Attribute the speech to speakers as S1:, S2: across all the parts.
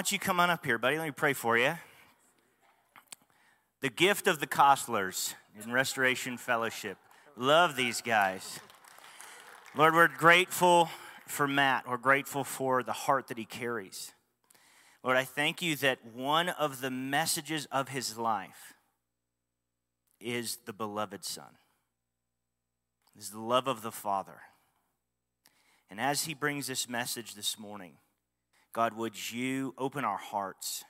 S1: don't you come on up here, buddy? Let me pray for you. The gift of the Costlers in Restoration Fellowship. Love these guys. Lord, we're grateful for Matt. We're grateful for the heart that he carries. Lord, I thank you that one of the messages of his life is the beloved Son, is the love of the Father. And as he brings this message this morning, God, would you open our hearts?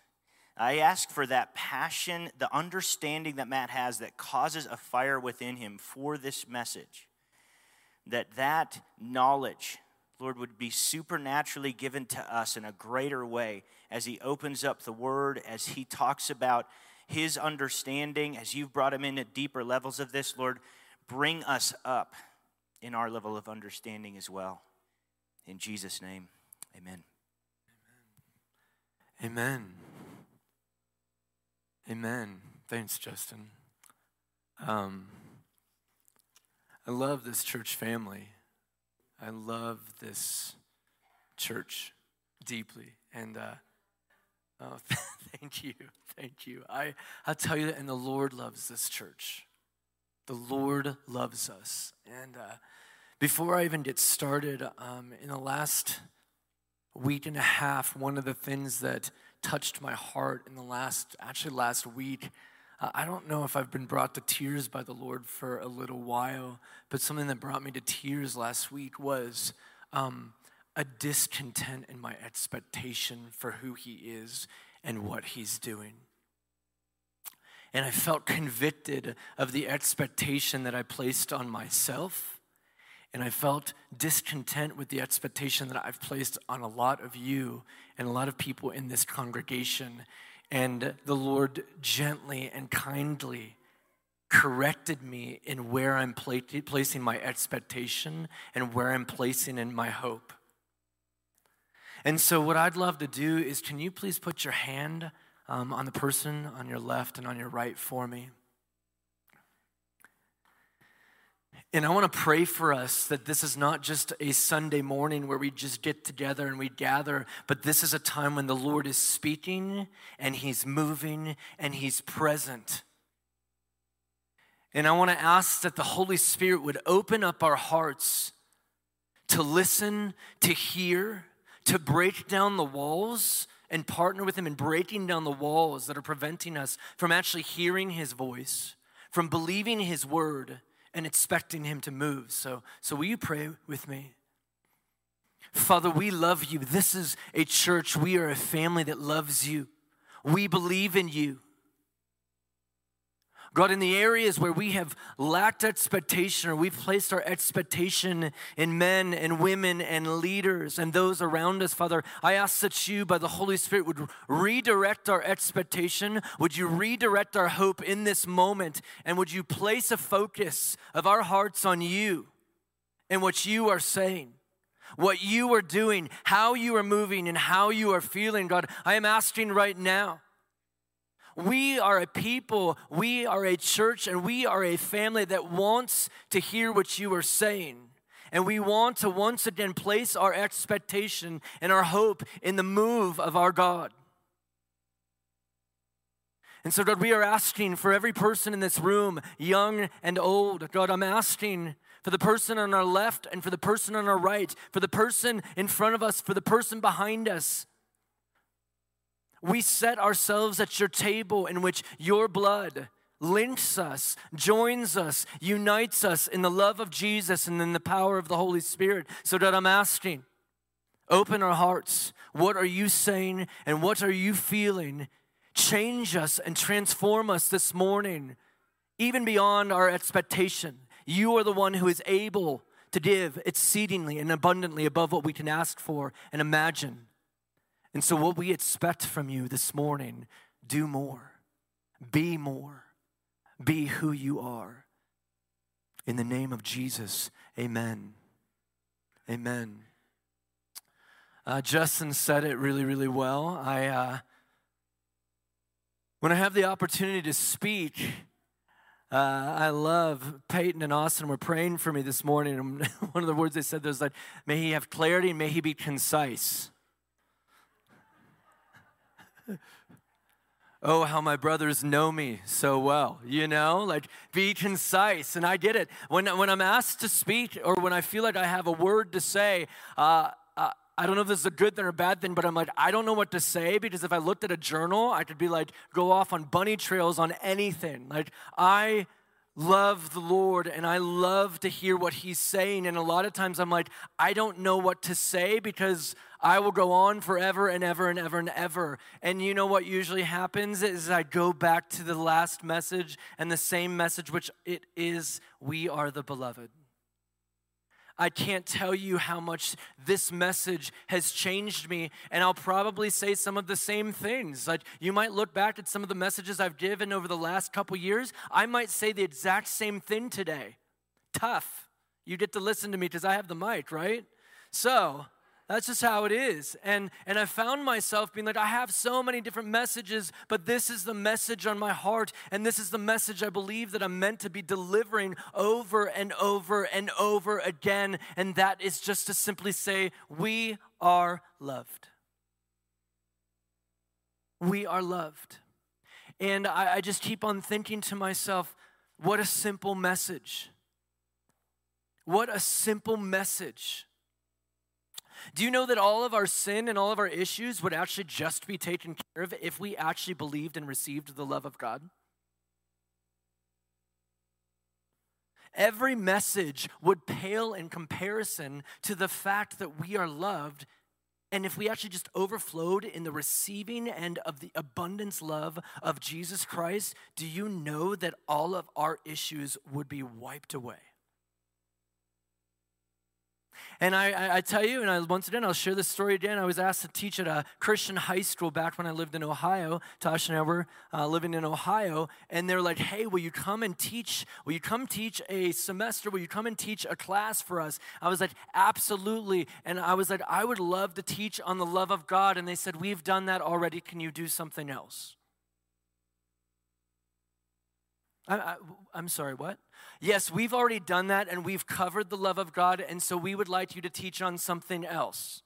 S1: I ask for that passion, the understanding that Matt has that causes a fire within him for this message. That that knowledge, Lord, would be supernaturally given to us in a greater way as he opens up the word, as he talks about his understanding, as you've brought him into deeper levels of this, Lord, bring us up in our level of understanding as well. In Jesus' name, amen.
S2: Amen. Amen. Thanks, Justin. Um, I love this church family. I love this church deeply. And uh, oh, thank you. Thank you. I, i tell you that, and the Lord loves this church. The Lord loves us. And uh, before I even get started, um, in the last week and a half, one of the things that touched my heart in the last, actually last week, uh, I don't know if I've been brought to tears by the Lord for a little while, but something that brought me to tears last week was um, a discontent in my expectation for who He is and what He's doing. And I felt convicted of the expectation that I placed on myself and I felt discontent with the expectation that I've placed on a lot of you and a lot of people in this congregation. And the Lord gently and kindly corrected me in where I'm placing my expectation and where I'm placing in my hope. And so, what I'd love to do is can you please put your hand um, on the person on your left and on your right for me? And I want to pray for us that this is not just a Sunday morning where we just get together and we gather, but this is a time when the Lord is speaking and He's moving and He's present. And I want to ask that the Holy Spirit would open up our hearts to listen, to hear, to break down the walls and partner with Him in breaking down the walls that are preventing us from actually hearing His voice, from believing His word and expecting Him to move. So, so will you pray with me? Father, we love you. This is a church. We are a family that loves you. We believe in you. God, in the areas where we have lacked expectation or we've placed our expectation in men and women and leaders and those around us, Father, I ask that you, by the Holy Spirit, would redirect our expectation. Would you redirect our hope in this moment? And would you place a focus of our hearts on you and what you are saying? What you are doing, how you are moving, and how you are feeling, God, I am asking right now we are a people, we are a church, and we are a family that wants to hear what you are saying. And we want to once again place our expectation and our hope in the move of our God. And so, God, we are asking for every person in this room, young and old. God, I'm asking for the person on our left and for the person on our right, for the person in front of us, for the person behind us. We set ourselves at your table in which your blood links us, joins us, unites us in the love of Jesus and in the power of the Holy Spirit. So that I'm asking, open our hearts. What are you saying and what are you feeling? Change us and transform us this morning, even beyond our expectation. You are the one who is able to give exceedingly and abundantly above what we can ask for and imagine. And so, what we expect from you this morning do more, be more, be who you are. In the name of Jesus, amen. Amen. Uh, Justin said it really, really well. I, uh, when I have the opportunity to speak, uh, I love Peyton and Austin were praying for me this morning. And one of the words they said was like, may he have clarity and may he be concise. Oh, how my brothers know me so well, you know? Like, be concise. And I get it. When, when I'm asked to speak or when I feel like I have a word to say, uh, uh, I don't know if this is a good thing or a bad thing, but I'm like, I don't know what to say because if I looked at a journal, I could be like, go off on bunny trails on anything. Like, I love the Lord and I love to hear what He's saying. And a lot of times I'm like, I don't know what to say because I will go on forever and ever and ever and ever. And you know what usually happens is I go back to the last message and the same message, which it is we are the beloved. I can't tell you how much this message has changed me, and I'll probably say some of the same things. Like you might look back at some of the messages I've given over the last couple years. I might say the exact same thing today. Tough. You get to listen to me because I have the mic, right? So, that's just how it is. And and I found myself being like, I have so many different messages, but this is the message on my heart, and this is the message I believe that I'm meant to be delivering over and over and over again. And that is just to simply say, we are loved. We are loved. And I, I just keep on thinking to myself, what a simple message. What a simple message. Do you know that all of our sin and all of our issues would actually just be taken care of if we actually believed and received the love of God? Every message would pale in comparison to the fact that we are loved. And if we actually just overflowed in the receiving end of the abundance love of Jesus Christ, do you know that all of our issues would be wiped away? And I, I, tell you, and I, once again, I'll share this story again. I was asked to teach at a Christian high school back when I lived in Ohio. Tosh and I were uh, living in Ohio, and they're like, "Hey, will you come and teach? Will you come teach a semester? Will you come and teach a class for us?" I was like, "Absolutely!" And I was like, "I would love to teach on the love of God." And they said, "We've done that already. Can you do something else?" I, am sorry, what? Yes, we've already done that and we've covered the love of God, and so we would like you to teach on something else.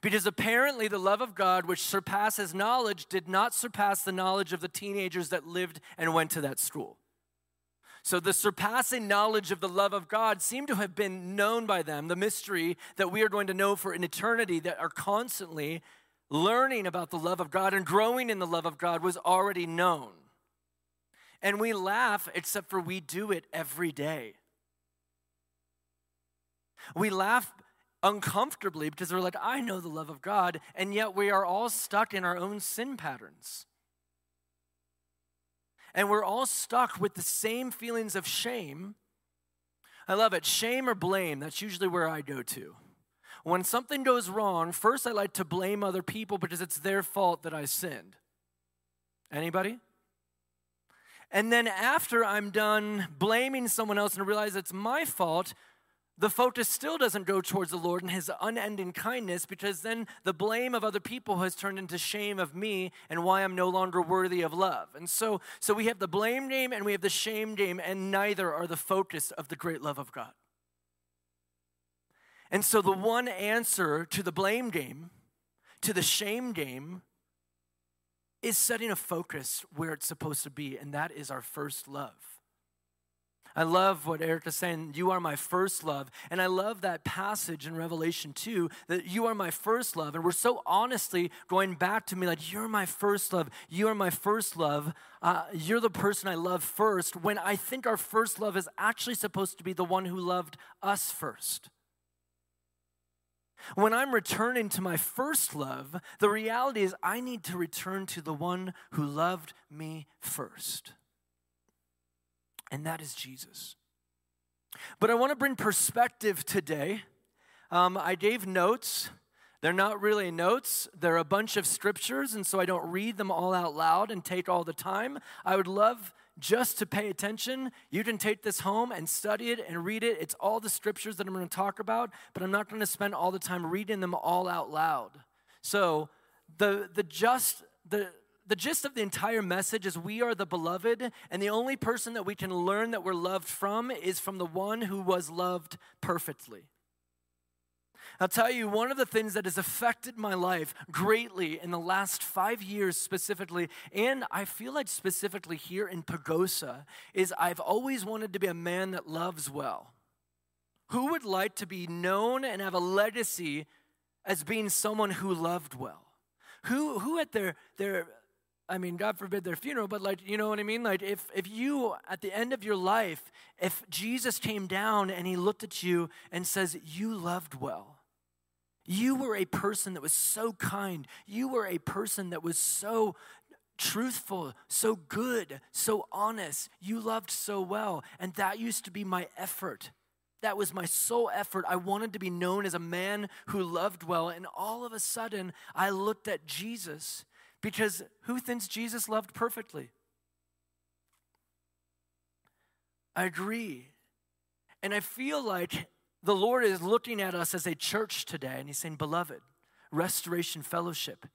S2: Because apparently, the love of God, which surpasses knowledge, did not surpass the knowledge of the teenagers that lived and went to that school. So, the surpassing knowledge of the love of God seemed to have been known by them, the mystery that we are going to know for an eternity, that are constantly learning about the love of God and growing in the love of God was already known. And we laugh, except for we do it every day. We laugh uncomfortably because we're like, I know the love of God, and yet we are all stuck in our own sin patterns. And we're all stuck with the same feelings of shame. I love it. Shame or blame, that's usually where I go to. When something goes wrong, first I like to blame other people because it's their fault that I sinned. Anybody? And then after I'm done blaming someone else and realize it's my fault, the focus still doesn't go towards the Lord and his unending kindness because then the blame of other people has turned into shame of me and why I'm no longer worthy of love. And so so we have the blame game and we have the shame game and neither are the focus of the great love of God. And so the one answer to the blame game, to the shame game is setting a focus where it's supposed to be, and that is our first love. I love what Eric is saying. You are my first love. And I love that passage in Revelation 2 that you are my first love. And we're so honestly going back to me like, you're my first love. You are my first love. Uh, you're the person I love first. When I think our first love is actually supposed to be the one who loved us first. When I'm returning to my first love, the reality is I need to return to the one who loved me first. And that is Jesus. But I want to bring perspective today. Um, I gave notes. They're not really notes, they're a bunch of scriptures, and so I don't read them all out loud and take all the time. I would love just to pay attention. You can take this home and study it and read it. It's all the scriptures that I'm going to talk about, but I'm not going to spend all the time reading them all out loud. So, the the just the the gist of the entire message is we are the beloved, and the only person that we can learn that we're loved from is from the one who was loved perfectly. I'll tell you, one of the things that has affected my life greatly in the last five years specifically, and I feel like specifically here in Pagosa, is I've always wanted to be a man that loves well. Who would like to be known and have a legacy as being someone who loved well? Who, who at their, their, I mean, God forbid their funeral, but like, you know what I mean? Like, if, if you, at the end of your life, if Jesus came down and he looked at you and says, You loved well, you were a person that was so kind, you were a person that was so truthful, so good, so honest, you loved so well, and that used to be my effort. That was my sole effort. I wanted to be known as a man who loved well. And all of a sudden, I looked at Jesus because who thinks Jesus loved perfectly? I agree. And I feel like the Lord is looking at us as a church today and He's saying, Beloved, Restoration Fellowship,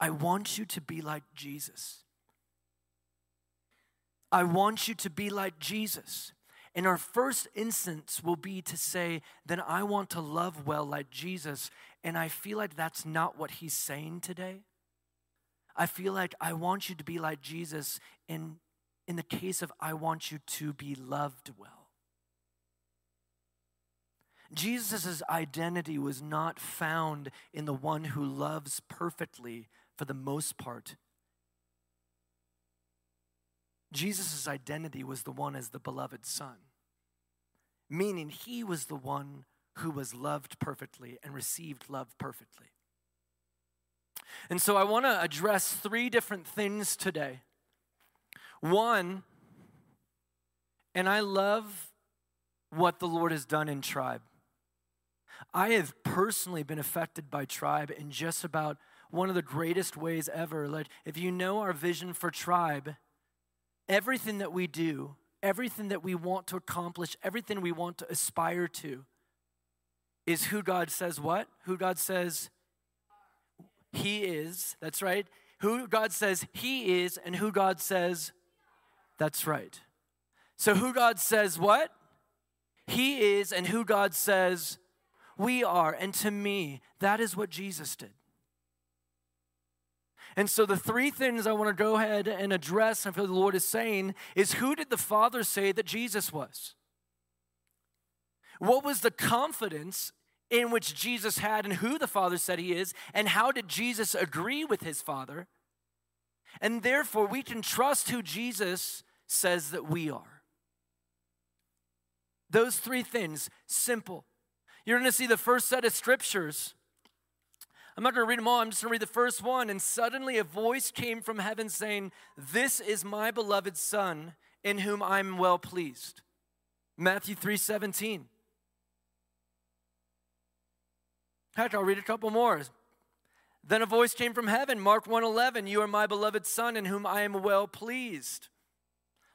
S2: I want you to be like Jesus. I want you to be like Jesus. And our first instance will be to say, then I want to love well like Jesus. And I feel like that's not what he's saying today. I feel like I want you to be like Jesus in, in the case of I want you to be loved well. Jesus' identity was not found in the one who loves perfectly for the most part. Jesus' identity was the one as the beloved Son, meaning he was the one who was loved perfectly and received love perfectly. And so I want to address three different things today. One, and I love what the Lord has done in tribe. I have personally been affected by tribe in just about one of the greatest ways ever. Like, if you know our vision for tribe, everything that we do, everything that we want to accomplish, everything we want to aspire to, is who God says what? Who God says he is, that's right. Who God says He is and who God says, that's right. So, who God says what? He is, and who God says we are. And to me, that is what Jesus did. And so, the three things I want to go ahead and address, and feel the Lord is saying, is who did the Father say that Jesus was? What was the confidence in which Jesus had and who the Father said he is, and how did Jesus agree with his Father. And therefore, we can trust who Jesus says that we are. Those three things, simple. You're going to see the first set of scriptures. I'm not going to read them all, I'm just going to read the first one. And suddenly a voice came from heaven saying, This is my beloved Son, in whom I'm well pleased. Matthew 3 17. Heck, I'll read a couple more. Then a voice came from heaven, Mark 1:11, "You are my beloved son in whom I am well pleased."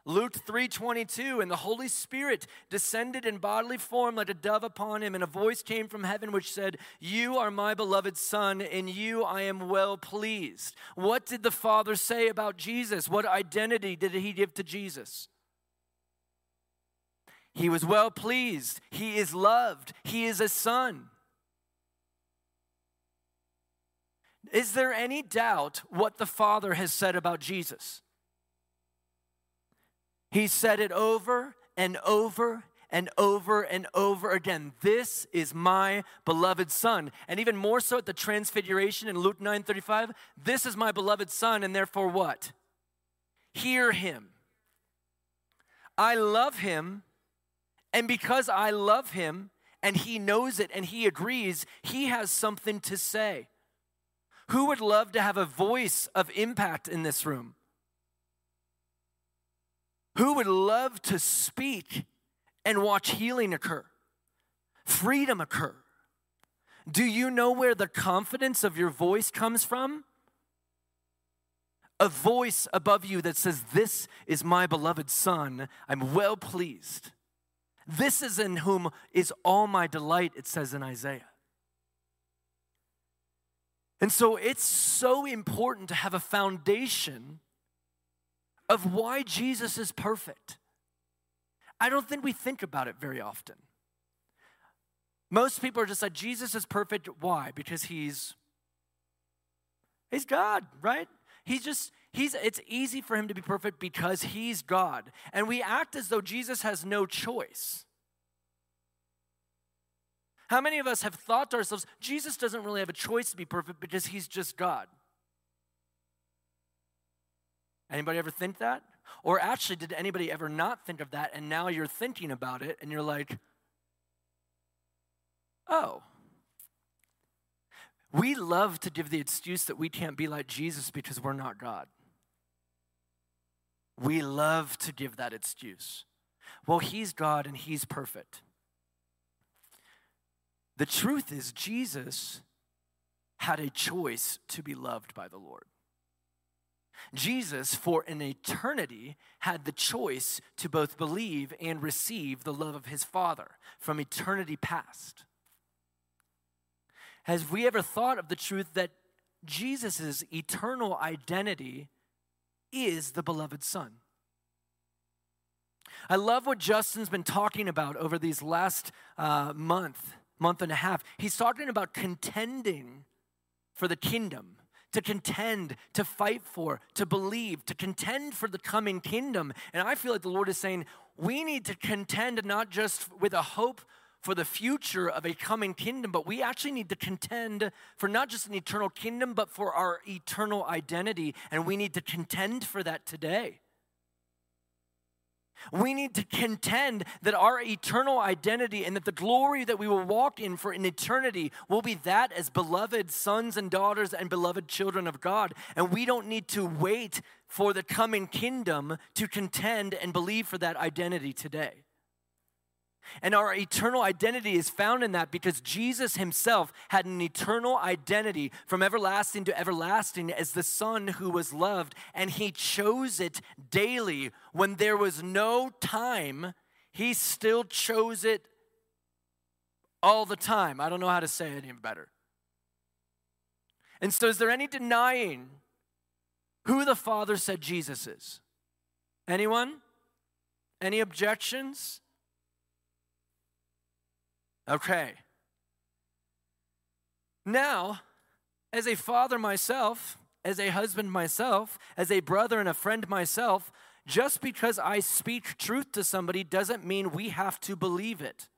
S2: Luke 3:22, and the Holy Spirit descended in bodily form like a dove upon him, and a voice came from heaven which said, "You are my beloved son, in you I am well pleased." What did the Father say about Jesus? What identity did he give to Jesus? He was well pleased. He is loved. He is a son. Is there any doubt what the Father has said about Jesus? He said it over and over and over and over again. This is my beloved son. And even more so at the transfiguration in Luke 9:35, this is my beloved son and therefore what? Hear him. I love him and because I love him and he knows it and he agrees, he has something to say. Who would love to have a voice of impact in this room? Who would love to speak and watch healing occur, freedom occur? Do you know where the confidence of your voice comes from? A voice above you that says, This is my beloved Son. I'm well pleased. This is in whom is all my delight, it says in Isaiah. And so it's so important to have a foundation of why Jesus is perfect. I don't think we think about it very often. Most people are just like, Jesus is perfect. Why? Because he's he's God, right? He's just he's it's easy for him to be perfect because he's God. And we act as though Jesus has no choice. How many of us have thought to ourselves, Jesus doesn't really have a choice to be perfect because he's just God? Anybody ever think that? Or actually, did anybody ever not think of that and now you're thinking about it and you're like, oh. We love to give the excuse that we can't be like Jesus because we're not God. We love to give that excuse. Well, He's God and He's perfect. The truth is, Jesus had a choice to be loved by the Lord. Jesus, for an eternity, had the choice to both believe and receive the love of his Father from eternity past. Has we ever thought of the truth that Jesus' eternal identity is the beloved Son? I love what Justin's been talking about over these last uh, month, month and a half. He's talking about contending for the kingdom to contend, to fight for, to believe, to contend for the coming kingdom. And I feel like the Lord is saying we need to contend not just with a hope for the future of a coming kingdom, but we actually need to contend for not just an eternal kingdom, but for our eternal identity. And we need to contend for that today. We need to contend that our eternal identity and that the glory that we will walk in for an eternity will be that as beloved sons and daughters and beloved children of God. And we don't need to wait for the coming kingdom to contend and believe for that identity today. And our eternal identity is found in that because Jesus himself had an eternal identity from everlasting to everlasting as the Son who was loved, and he chose it daily. When there was no time, he still chose it all the time. I don't know how to say it any better. And so, is there any denying who the Father said Jesus is? Anyone? Any objections? Okay. Now, as a father myself, as a husband myself, as a brother and a friend myself, just because I speak truth to somebody doesn't mean we have to believe it.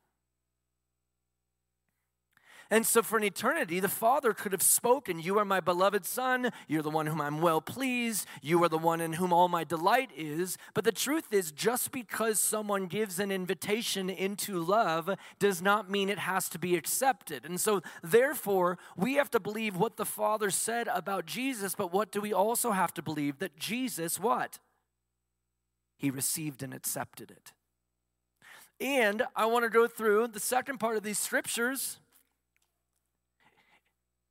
S2: And so, for an eternity, the Father could have spoken, You are my beloved Son. You're the one whom I'm well pleased. You are the one in whom all my delight is. But the truth is, just because someone gives an invitation into love does not mean it has to be accepted. And so, therefore, we have to believe what the Father said about Jesus, but what do we also have to believe? That Jesus, what? He received and accepted it. And I want to go through the second part of these scriptures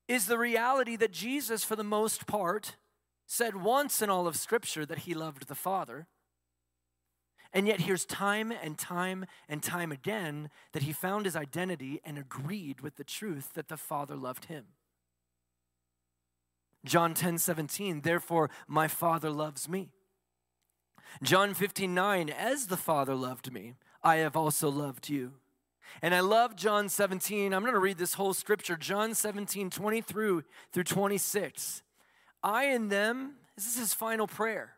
S2: is the reality that Jesus, for the most part, said once in all of Scripture that he loved the Father. And yet, here's time and time and time again that he found his identity and agreed with the truth that the Father loved him. John 10 17, therefore my Father loves me. John 15 9, as the Father loved me, I have also loved you. And I love John 17. I'm going to read this whole scripture, John 17, 20 through, through 26. I and them, this is his final prayer.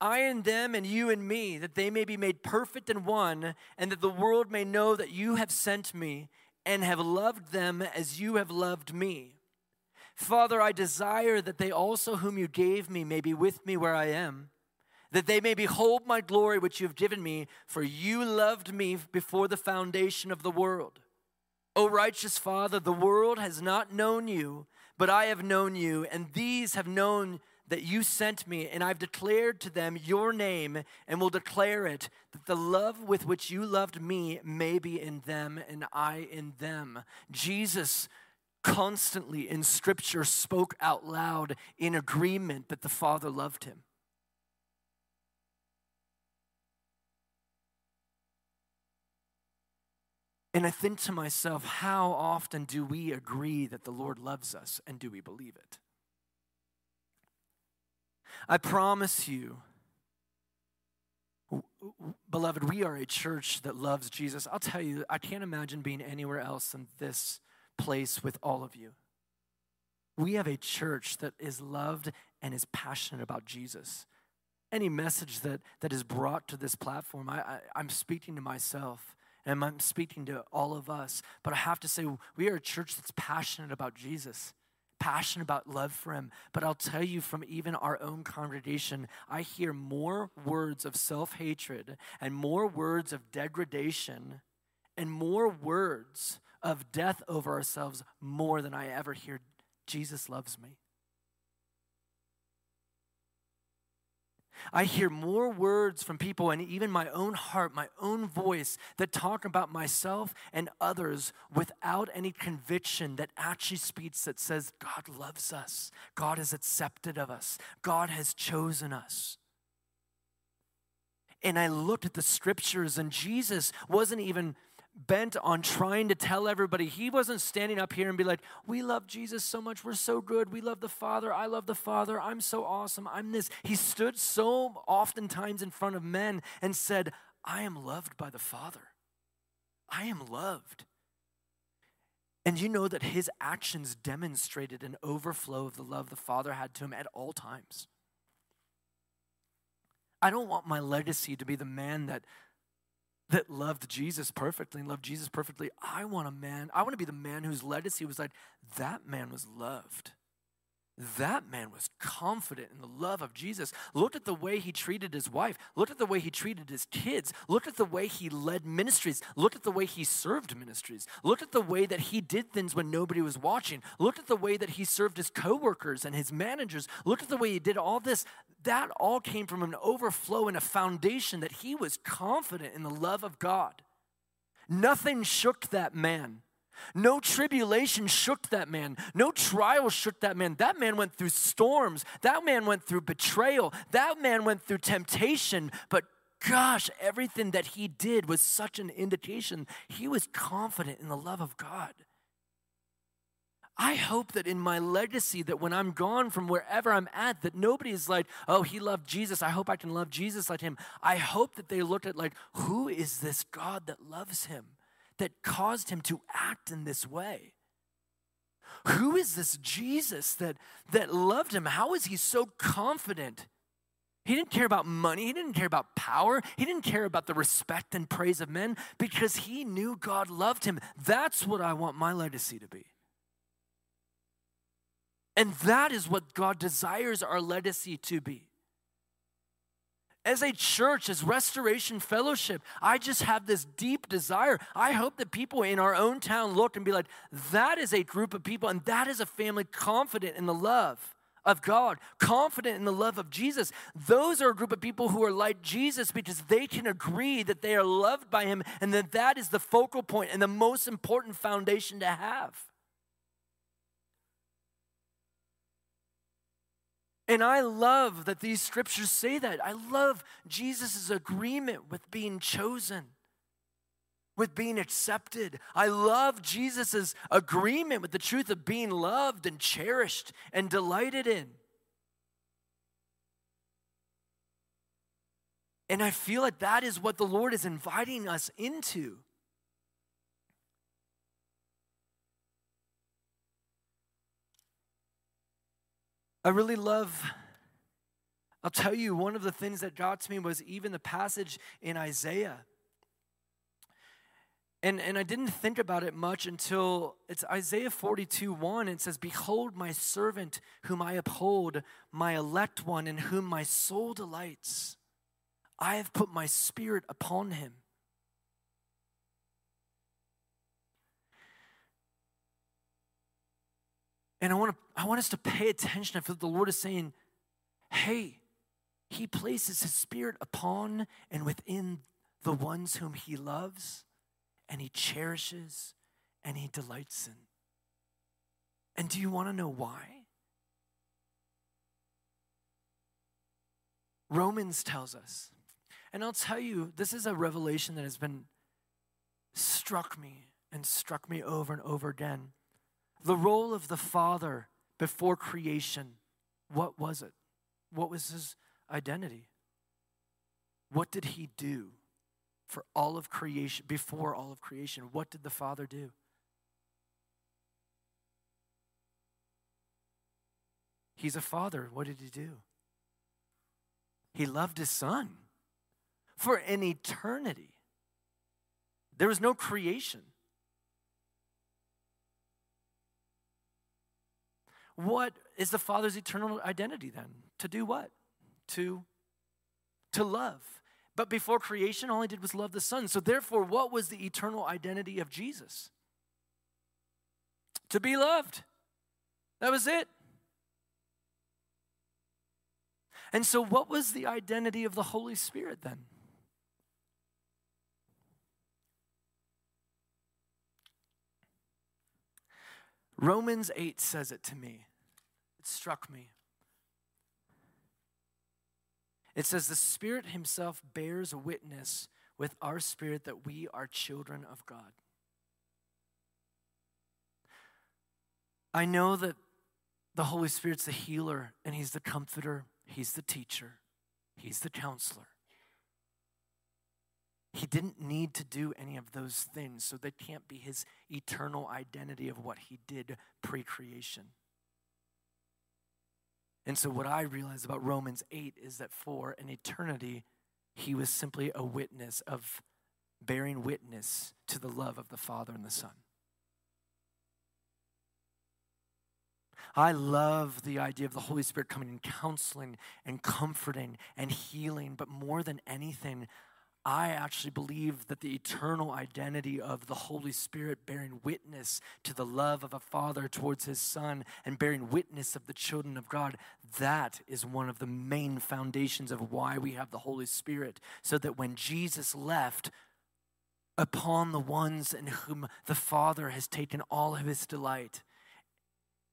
S2: I and them and you and me, that they may be made perfect in one, and that the world may know that you have sent me and have loved them as you have loved me. Father, I desire that they also, whom you gave me, may be with me where I am that they may behold my glory which you have given me, for you loved me before the foundation of the world. O righteous Father, the world has not known you, but I have known you, and these have known that you sent me, and I've declared to them your name, and will declare it, that the love with which you loved me may be in them, and I in them. Jesus constantly in Scripture spoke out loud in agreement that the Father loved him. And I think to myself, how often do we agree that the Lord loves us and do we believe it? I promise you, beloved, we are a church that loves Jesus. I'll tell you, I can't imagine being anywhere else than this place with all of you. We have a church that is loved and is passionate about Jesus. Any message that, that is brought to this platform, I, I, I'm speaking to myself and I'm speaking to all of us. But I have to say, we are a church that's passionate about Jesus passionate about love for him. But I'll tell you from even our own congregation, I hear more words of self hatred and more words of degradation and more words of death over ourselves more than I ever hear Jesus loves me. I hear more words from people and even my own heart, my own voice that talk about myself and others without any conviction that actually speaks that says, God loves us, God has accepted of us, God has chosen us. And I looked at the scriptures, and Jesus wasn't even bent on trying to tell everybody. He wasn't standing up here and be like, We love Jesus so much. We're so good. We love the Father. I love the Father. I'm so awesome. I'm this. He stood so oftentimes in front of men and said, I am loved by the Father. I am loved. And you know that his actions demonstrated an overflow of the love the Father had to him at all times. I don't want my legacy to be the man that that loved Jesus perfectly and loved Jesus perfectly. I want a man, I want to be the man whose legacy was like, that man was loved. That man was confident in the love of Jesus. Look at the way he treated his wife. Look at the way he treated his kids. Look at the way he led ministries. Look at the way he served ministries. Look at the way that he did things when nobody was watching. Look at the way that he served his coworkers and his managers. Look at the way he did all this. That all came from an overflow and a foundation that he was confident in the love of God. Nothing shook that man. No tribulation shook that man. No trial shook that man. That man went through storms. That man went through betrayal. That man went through temptation. But gosh, everything that he did was such an indication he was confident in the love of God. I hope that in my legacy, that when I'm gone from wherever I'm at, that nobody is like, oh, he loved Jesus. I hope I can love Jesus like him. I hope that they looked at, like, who is this God that loves him? That caused him to act in this way? Who is this Jesus that, that loved him? How is he so confident? He didn't care about money. He didn't care about power. He didn't care about the respect and praise of men because he knew God loved him. That's what I want my legacy to be. And that is what God desires our legacy to be as a church, as Restoration Fellowship, I just have this deep desire. I hope that people in our own town look and be like, that is a group of people, and that is a family confident in the love of God, confident in the love of Jesus. Those are a group of people who are like Jesus because they can agree that they are loved by Him and that that is the focal point and the most important foundation to have. And I love that these scriptures say that. I love Jesus' agreement with being chosen, with being accepted. I love Jesus' agreement with the truth of being loved and cherished and delighted in. And I feel like that is what the Lord is inviting us into. I really love, I'll tell you, one of the things that got to me was even the passage in Isaiah. And, and I didn't think about it much until it's Isaiah 42 1. It says, Behold, my servant whom I uphold, my elect one in whom my soul delights. I have put my spirit upon him. And I want, to, I want us to pay attention. I feel the Lord is saying, hey, He places His Spirit upon and within the ones whom He loves, and He cherishes, and He delights in. And do you want to know why? Romans tells us, and I'll tell you, this is a revelation that has been struck me and struck me over and over again. The role of the Father before creation, what was it? What was his identity? what did he do for all of creation, before all of creation? What did the Father do? He's a father. What did he do? He loved his son for an eternity. There was no creation. What is the Father's eternal identity then? To do what? To, to love. But before creation, all he did was love the Son. So, therefore, what was the eternal identity of Jesus? To be loved. That was it. And so, what was the identity of the Holy Spirit then? Romans 8 says it to me. Struck me. It says, The Spirit Himself bears witness with our spirit that we are children of God. I know that the Holy Spirit's the healer and He's the comforter, He's the teacher, He's the counselor. He didn't need to do any of those things, so that can't be his eternal identity of what he did pre creation. And so, what I realize about Romans 8 is that for an eternity, he was simply a witness of bearing witness to the love of the Father and the Son. I love the idea of the Holy Spirit coming and counseling and comforting and healing, but more than anything, I actually believe that the eternal identity of the Holy Spirit bearing witness to the love of a father towards his son and bearing witness of the children of God, that is one of the main foundations of why we have the Holy Spirit. So that when Jesus left, upon the ones in whom the Father has taken all of his delight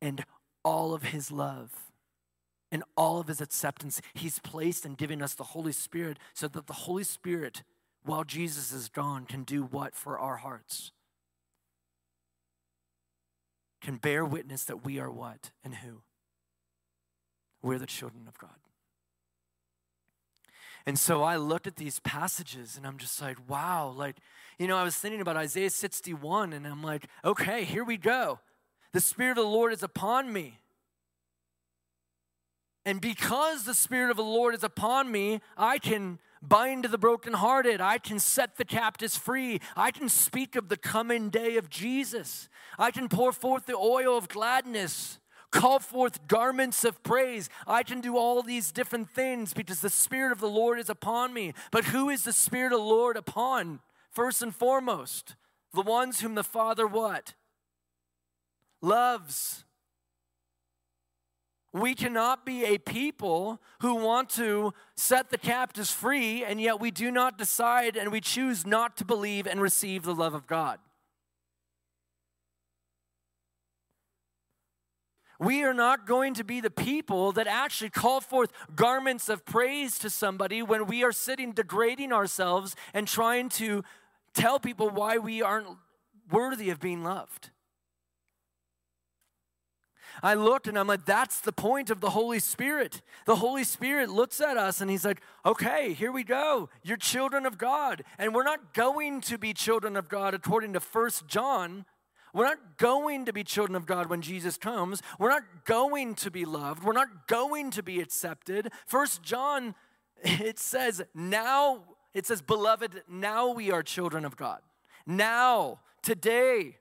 S2: and all of his love in all of his acceptance, he's placed and given us the Holy Spirit so that the Holy Spirit, while Jesus is gone, can do what for our hearts? Can bear witness that we are what and who? We're the children of God. And so I looked at these passages and I'm just like, wow, like, you know, I was thinking about Isaiah 61 and I'm like, okay, here we go. The Spirit of the Lord is upon me and because the Spirit of the Lord is upon me, I can bind the brokenhearted. I can set the captives free. I can speak of the coming day of Jesus. I can pour forth the oil of gladness, call forth garments of praise. I can do all these different things because the Spirit of the Lord is upon me. But who is the Spirit of the Lord upon? First and foremost, the ones whom the Father what? Loves. We cannot be a people who want to set the captives free, and yet we do not decide and we choose not to believe and receive the love of God. We are not going to be the people that actually call forth garments of praise to somebody when we are sitting degrading ourselves and trying to tell people why we aren't worthy of being loved. I looked and I'm like, that's the point of the Holy Spirit. The Holy Spirit looks at us and He's like, okay, here we go. You're children of God. And we're not going to be children of God according to First John. We're not going to be children of God when Jesus comes. We're not going to be loved. We're not going to be accepted. First John, it says, now, it says, beloved, now we are children of God. Now, today,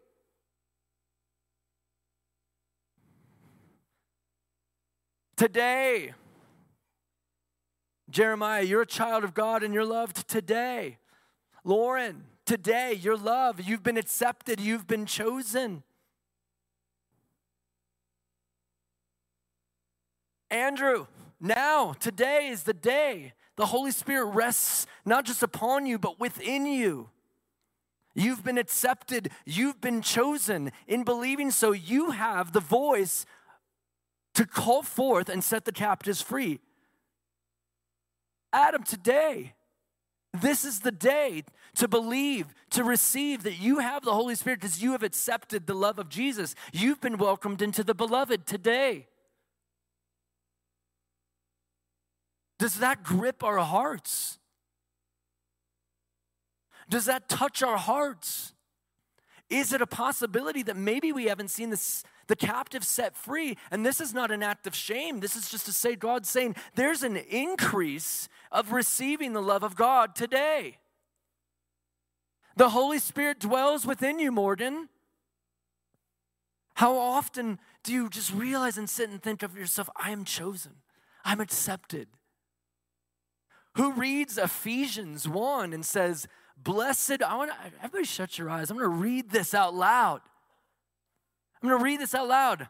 S2: Today, Jeremiah, you're a child of God and you're loved today. Lauren, today you're loved. You've been accepted. You've been chosen. Andrew, now, today is the day the Holy Spirit rests not just upon you, but within you. You've been accepted, you've been chosen. In believing so, you have the voice to call forth and set the captives free. Adam, today, this is the day to believe, to receive that you have the Holy Spirit because you have accepted the love of Jesus. You've been welcomed into the beloved today. Does that grip our hearts? Does that touch our hearts? Is it a possibility that maybe we haven't seen this, the captive set free? And this is not an act of shame. This is just to say, God saying there's an increase of receiving the love of God today. The Holy Spirit dwells within you, Morgan. How often do you just realize and sit and think of yourself, I am chosen, I'm accepted? Who reads Ephesians 1 and says, Blessed, I want everybody shut your eyes. I'm going to read this out loud. I'm going to read this out loud.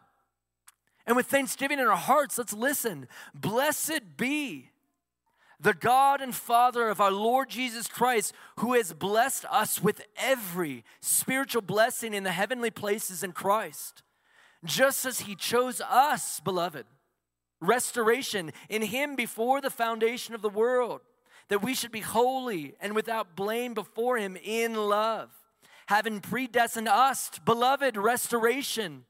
S2: And with thanksgiving in our hearts, let's listen. Blessed be the God and Father of our Lord Jesus Christ, who has blessed us with every spiritual blessing in the heavenly places in Christ, just as He chose us, beloved. Restoration in Him before the foundation of the world, that we should be holy and without blame before Him in love, having predestined us, beloved, restoration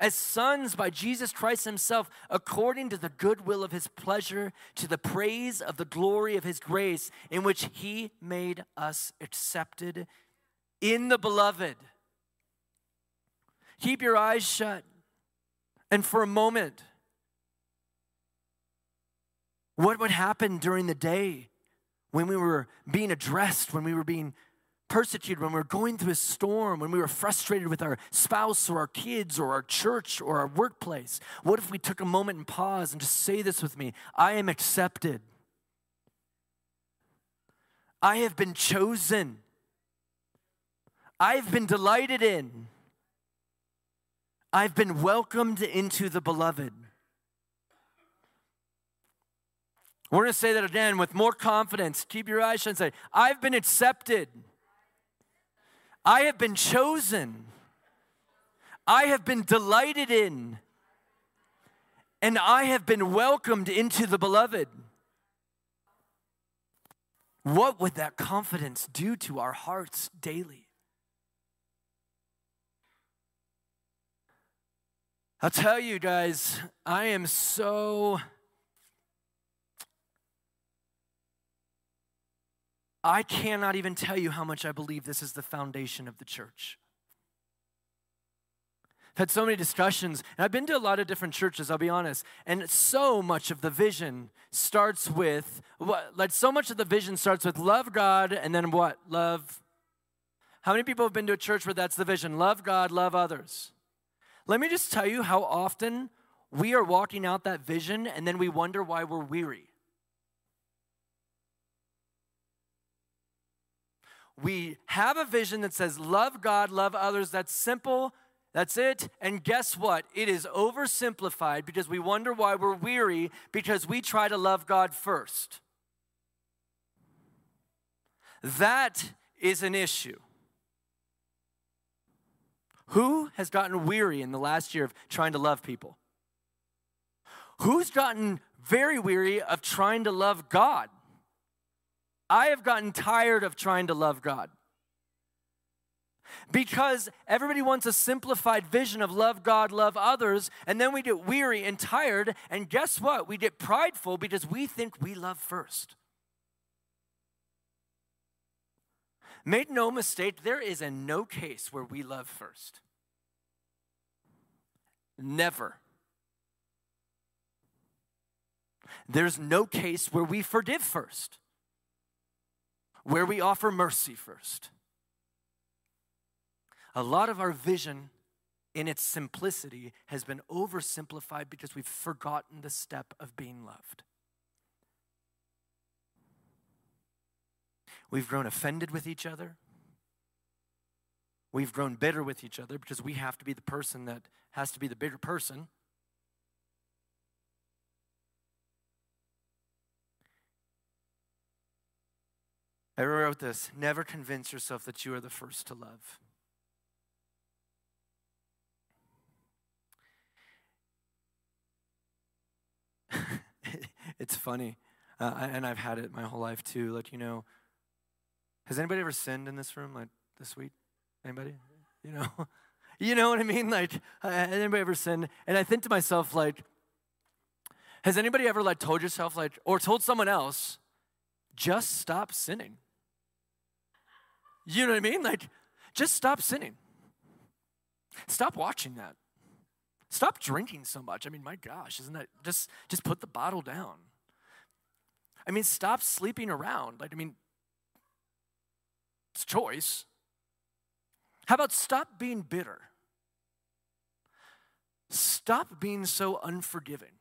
S2: as sons by Jesus Christ Himself, according to the goodwill of His pleasure, to the praise of the glory of His grace, in which He made us accepted in the beloved. Keep your eyes shut. And for a moment, what would happen during the day when we were being addressed, when we were being persecuted, when we were going through a storm, when we were frustrated with our spouse or our kids or our church or our workplace? What if we took a moment and pause and just say this with me I am accepted. I have been chosen. I've been delighted in. I've been welcomed into the beloved. We're going to say that again with more confidence. Keep your eyes shut and say, I've been accepted. I have been chosen. I have been delighted in. And I have been welcomed into the beloved. What would that confidence do to our hearts daily? I'll tell you guys, I am so I cannot even tell you how much I believe this is the foundation of the church. I've had so many discussions, and I've been to a lot of different churches, I'll be honest, and so much of the vision starts with what like so much of the vision starts with love God and then what? Love. How many people have been to a church where that's the vision? Love God, love others. Let me just tell you how often we are walking out that vision and then we wonder why we're weary. We have a vision that says, love God, love others. That's simple. That's it. And guess what? It is oversimplified because we wonder why we're weary because we try to love God first. That is an issue. Who has gotten weary in the last year of trying to love people? Who's gotten very weary of trying to love God? I have gotten tired of trying to love God. Because everybody wants a simplified vision of love God, love others, and then we get weary and tired, and guess what? We get prideful because we think we love first. Make no mistake, there is a no case where we love first. Never. There's no case where we forgive first where we offer mercy first. A lot of our vision in its simplicity has been oversimplified because we've forgotten the step of being loved. We've grown offended with each other. We've grown bitter with each other because we have to be the person that has to be the bigger person. I wrote this never convince yourself that you are the first to love. it's funny, uh, and I've had it my whole life too. Like, you know, has anybody ever sinned in this room like this week? Anybody? You know? you know what I mean? Like, uh, has anybody ever sinned? And I think to myself, like, has anybody ever like told yourself, like, or told someone else, just stop sinning? You know what I mean? Like, just stop sinning. Stop watching that. Stop drinking so much. I mean, my gosh, isn't that just just put the bottle down? I mean, stop sleeping around. Like, I mean, it's choice. How about stop being bitter? Stop being so unforgiving.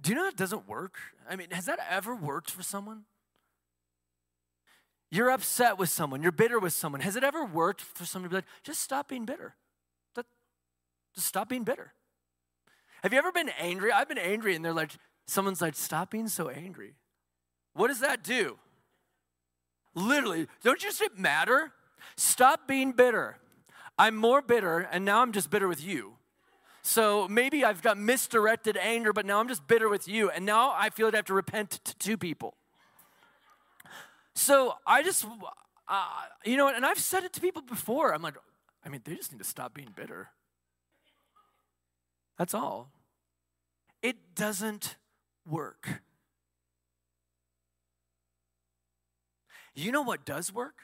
S2: Do you know that doesn't work? I mean, has that ever worked for someone? You're upset with someone, you're bitter with someone. Has it ever worked for someone to be like, just stop being bitter? Just stop being bitter. Have you ever been angry? I've been angry, and they're like, someone's like, stop being so angry. What does that do? Literally, don't you see matter? Stop being bitter. I'm more bitter, and now I'm just bitter with you. So maybe I've got misdirected anger, but now I'm just bitter with you, and now I feel like I have to repent to two people. So I just, uh, you know, and I've said it to people before. I'm like, I mean, they just need to stop being bitter. That's all. It doesn't work. You know what does work?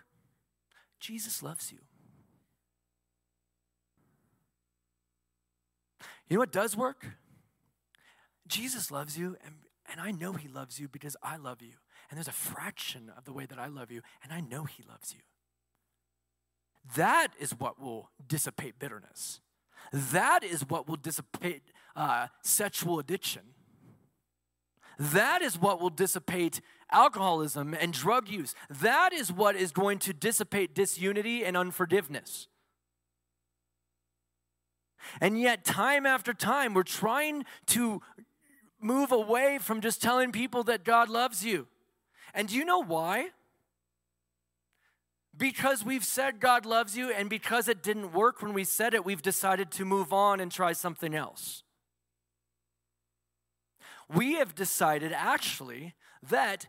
S2: Jesus loves you. You know what does work? Jesus loves you, and, and I know He loves you because I love you. And there's a fraction of the way that I love you, and I know He loves you. That is what will dissipate bitterness. That is what will dissipate uh, sexual addiction. That is what will dissipate alcoholism and drug use. That is what is going to dissipate disunity and unforgiveness. And yet, time after time, we're trying to move away from just telling people that God loves you. And do you know why? Because we've said God loves you, and because it didn't work when we said it, we've decided to move on and try something else. We have decided actually that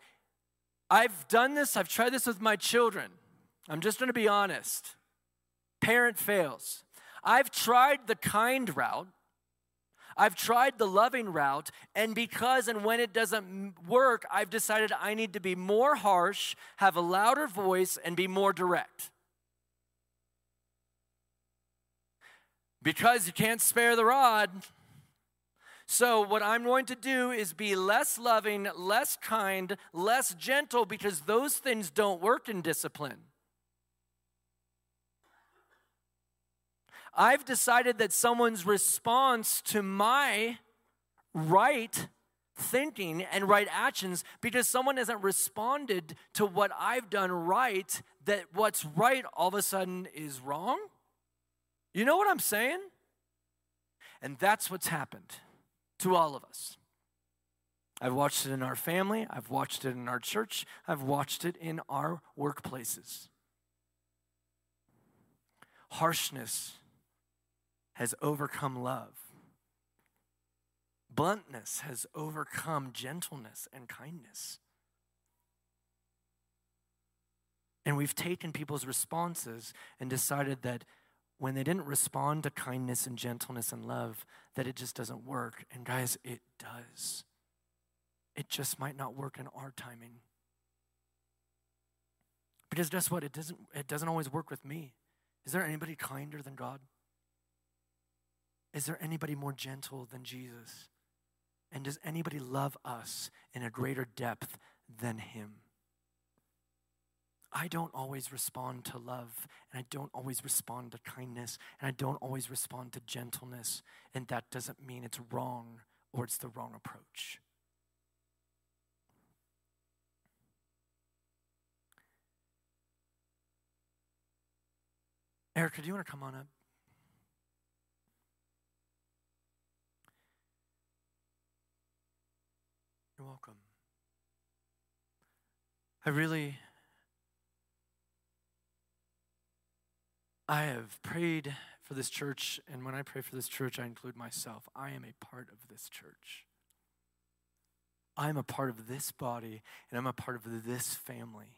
S2: I've done this, I've tried this with my children. I'm just gonna be honest. Parent fails. I've tried the kind route, I've tried the loving route, and because and when it doesn't work, I've decided I need to be more harsh, have a louder voice, and be more direct. Because you can't spare the rod. So, what I'm going to do is be less loving, less kind, less gentle, because those things don't work in discipline. I've decided that someone's response to my right thinking and right actions because someone hasn't responded to what I've done right, that what's right all of a sudden is wrong. You know what I'm saying? And that's what's happened to all of us. I've watched it in our family, I've watched it in our church, I've watched it in our workplaces. Harshness has overcome love. Bluntness has overcome gentleness and kindness. And we've taken people's responses and decided that when they didn't respond to kindness and gentleness and love, that it just doesn't work. And guys, it does. It just might not work in our timing. Because guess what? It doesn't, it doesn't always work with me. Is there anybody kinder than God? Is there anybody more gentle than Jesus? And does anybody love us in a greater depth than him? I don't always respond to love, and I don't always respond to kindness, and I don't always respond to gentleness, and that doesn't mean it's wrong or it's the wrong approach. Erica, do you want to come on up? Welcome. I really, I have prayed for this church, and when I pray for this church, I include myself. I am a part of this church. I'm a part of this body, and I'm a part of this family.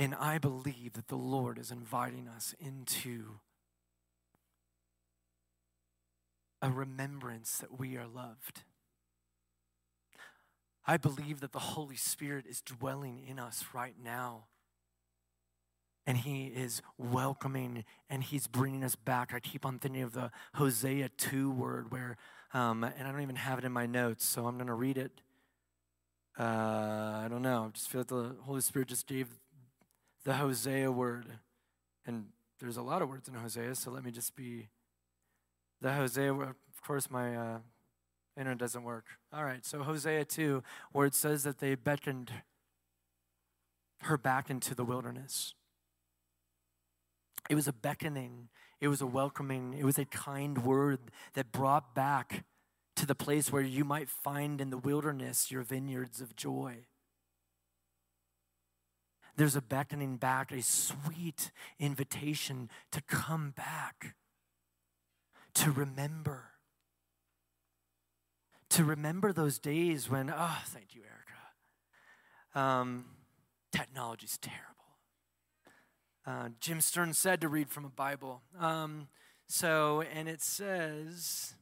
S2: And I believe that the Lord is inviting us into a remembrance that we are loved. I believe that the Holy Spirit is dwelling in us right now. And he is welcoming and he's bringing us back. I keep on thinking of the Hosea 2 word where, um, and I don't even have it in my notes, so I'm going to read it. Uh, I don't know. I just feel like the Holy Spirit just gave the Hosea word. And there's a lot of words in Hosea, so let me just be the Hosea. Of course, my uh, internet doesn't work. All right, so Hosea 2, where it says that they beckoned her back into the wilderness. It was a beckoning, it was a welcoming, it was a kind word that brought back to the place where you might find in the wilderness your vineyards of joy. There's a beckoning back, a sweet invitation to come back, to remember. To remember those days when, oh, thank you, Erica. Um, technology's terrible. Uh, Jim Stern said to read from a Bible. Um, so, and it says,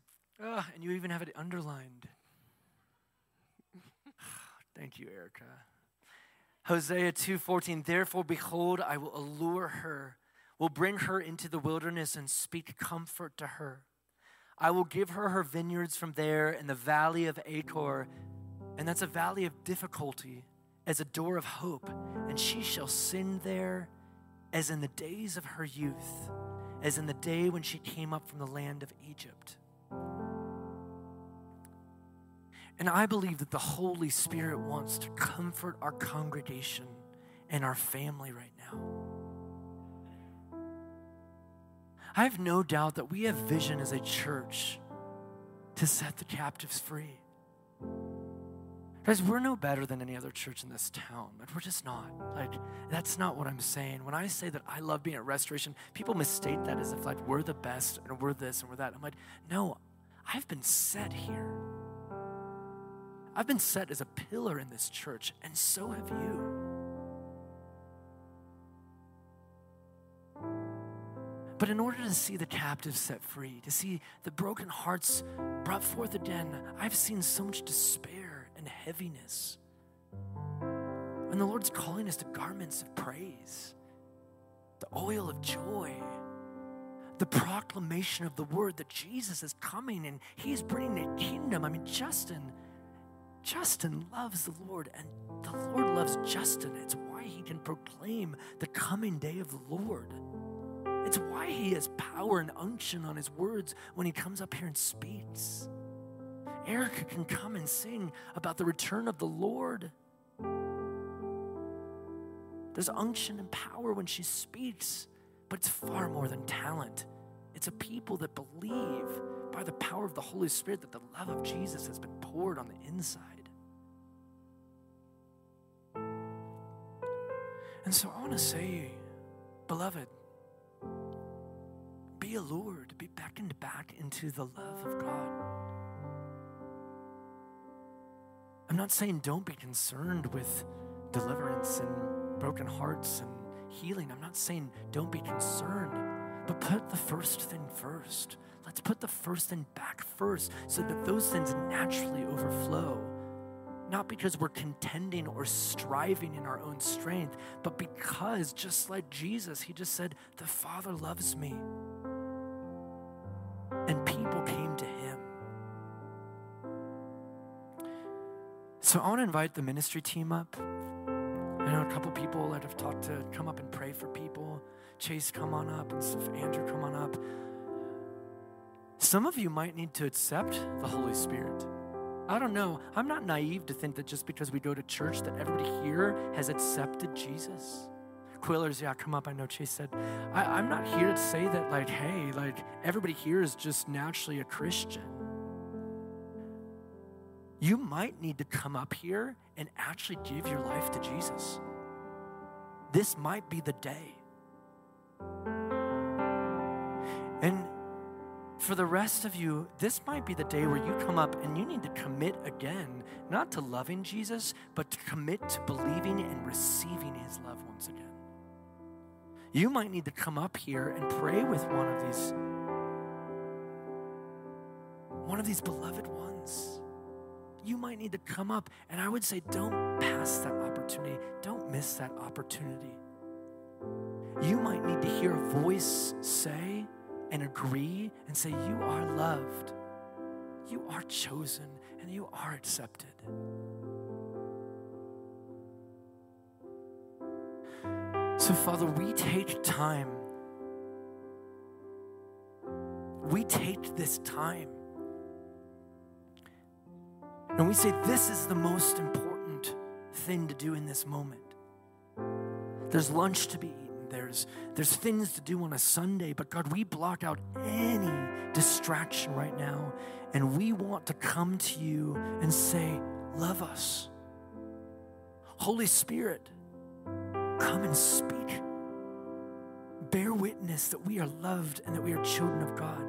S2: oh, and you even have it underlined. Thank you, Erica. Hosea 2:14 Therefore behold I will allure her will bring her into the wilderness and speak comfort to her I will give her her vineyards from there in the valley of Achor and that's a valley of difficulty as a door of hope and she shall sin there as in the days of her youth as in the day when she came up from the land of Egypt and I believe that the Holy Spirit wants to comfort our congregation and our family right now. I have no doubt that we have vision as a church to set the captives free. Guys, we're no better than any other church in this town. Like, we're just not. Like, that's not what I'm saying. When I say that I love being at restoration, people mistake that as if like we're the best and we're this and we're that. I'm like, no, I've been set here. I've been set as a pillar in this church, and so have you. But in order to see the captives set free, to see the broken hearts brought forth again, I've seen so much despair and heaviness. And the Lord's calling us to garments of praise, the oil of joy, the proclamation of the word that Jesus is coming and he's bringing a kingdom. I mean, Justin Justin loves the Lord, and the Lord loves Justin. It's why he can proclaim the coming day of the Lord. It's why he has power and unction on his words when he comes up here and speaks. Erica can come and sing about the return of the Lord. There's unction and power when she speaks, but it's far more than talent. It's a people that believe by the power of the Holy Spirit that the love of Jesus has been poured on the inside. And so I want to say, beloved, be allured, be beckoned back into the love of God. I'm not saying don't be concerned with deliverance and broken hearts and healing. I'm not saying don't be concerned, but put the first thing first. Let's put the first thing back first so that those things naturally overflow not because we're contending or striving in our own strength, but because, just like Jesus, he just said, The Father loves me. So I want to invite the ministry team up. I know a couple people that have talked to come up and pray for people. Chase, come on up, and stuff. Andrew, come on up. Some of you might need to accept the Holy Spirit. I don't know. I'm not naive to think that just because we go to church that everybody here has accepted Jesus. Quillers, yeah, come up. I know Chase said, I, am not here to say that, like, hey, like, everybody here is just naturally a Christian. You might need to come up here and actually give your life to Jesus. This might be the day. And for the rest of you, this might be the day where you come up and you need to commit again, not to loving Jesus, but to commit to believing and receiving his love once again. You might need to come up here and pray with one of these one of these beloved ones. You might need to come up. And I would say, don't pass that opportunity. Don't miss that opportunity. You might need to hear a voice say and agree and say, You are loved, you are chosen, and you are accepted. So, Father, we take time. We take this time. And we say, This is the most important thing to do in this moment. There's lunch to be eaten. There's, there's things to do on a Sunday, but God, we block out any distraction right now. And we want to come to you and say, Love us. Holy Spirit, come and speak. Bear witness that we are loved and that we are children of God.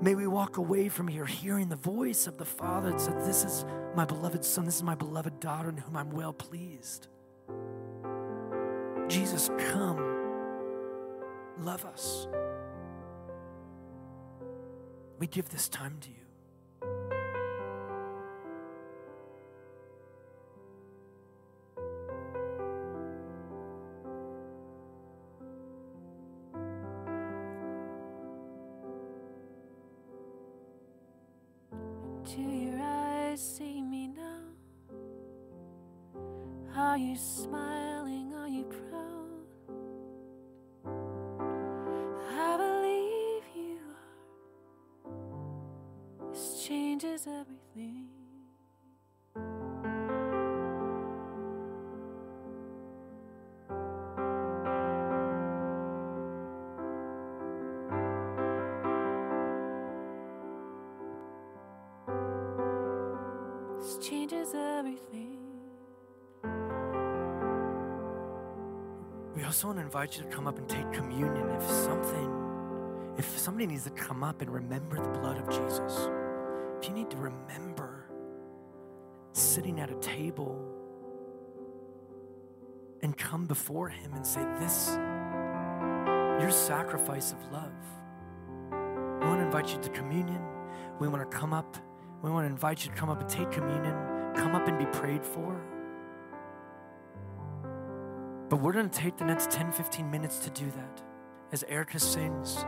S2: May we walk away from here hearing the voice of the Father that said, This is my beloved Son, this is my beloved daughter in whom I'm well pleased. Jesus, come, love us. We give this time to you.
S3: This changes everything.
S2: We also want to invite you to come up and take communion if something, if somebody needs to come up and remember the blood of Jesus. If you need to remember sitting at a table and come before Him and say, This, your sacrifice of love. We want to invite you to communion. We want to come up. We want to invite you to come up and take communion. Come up and be prayed for. But we're going to take the next 10, 15 minutes to do that as Erica sings.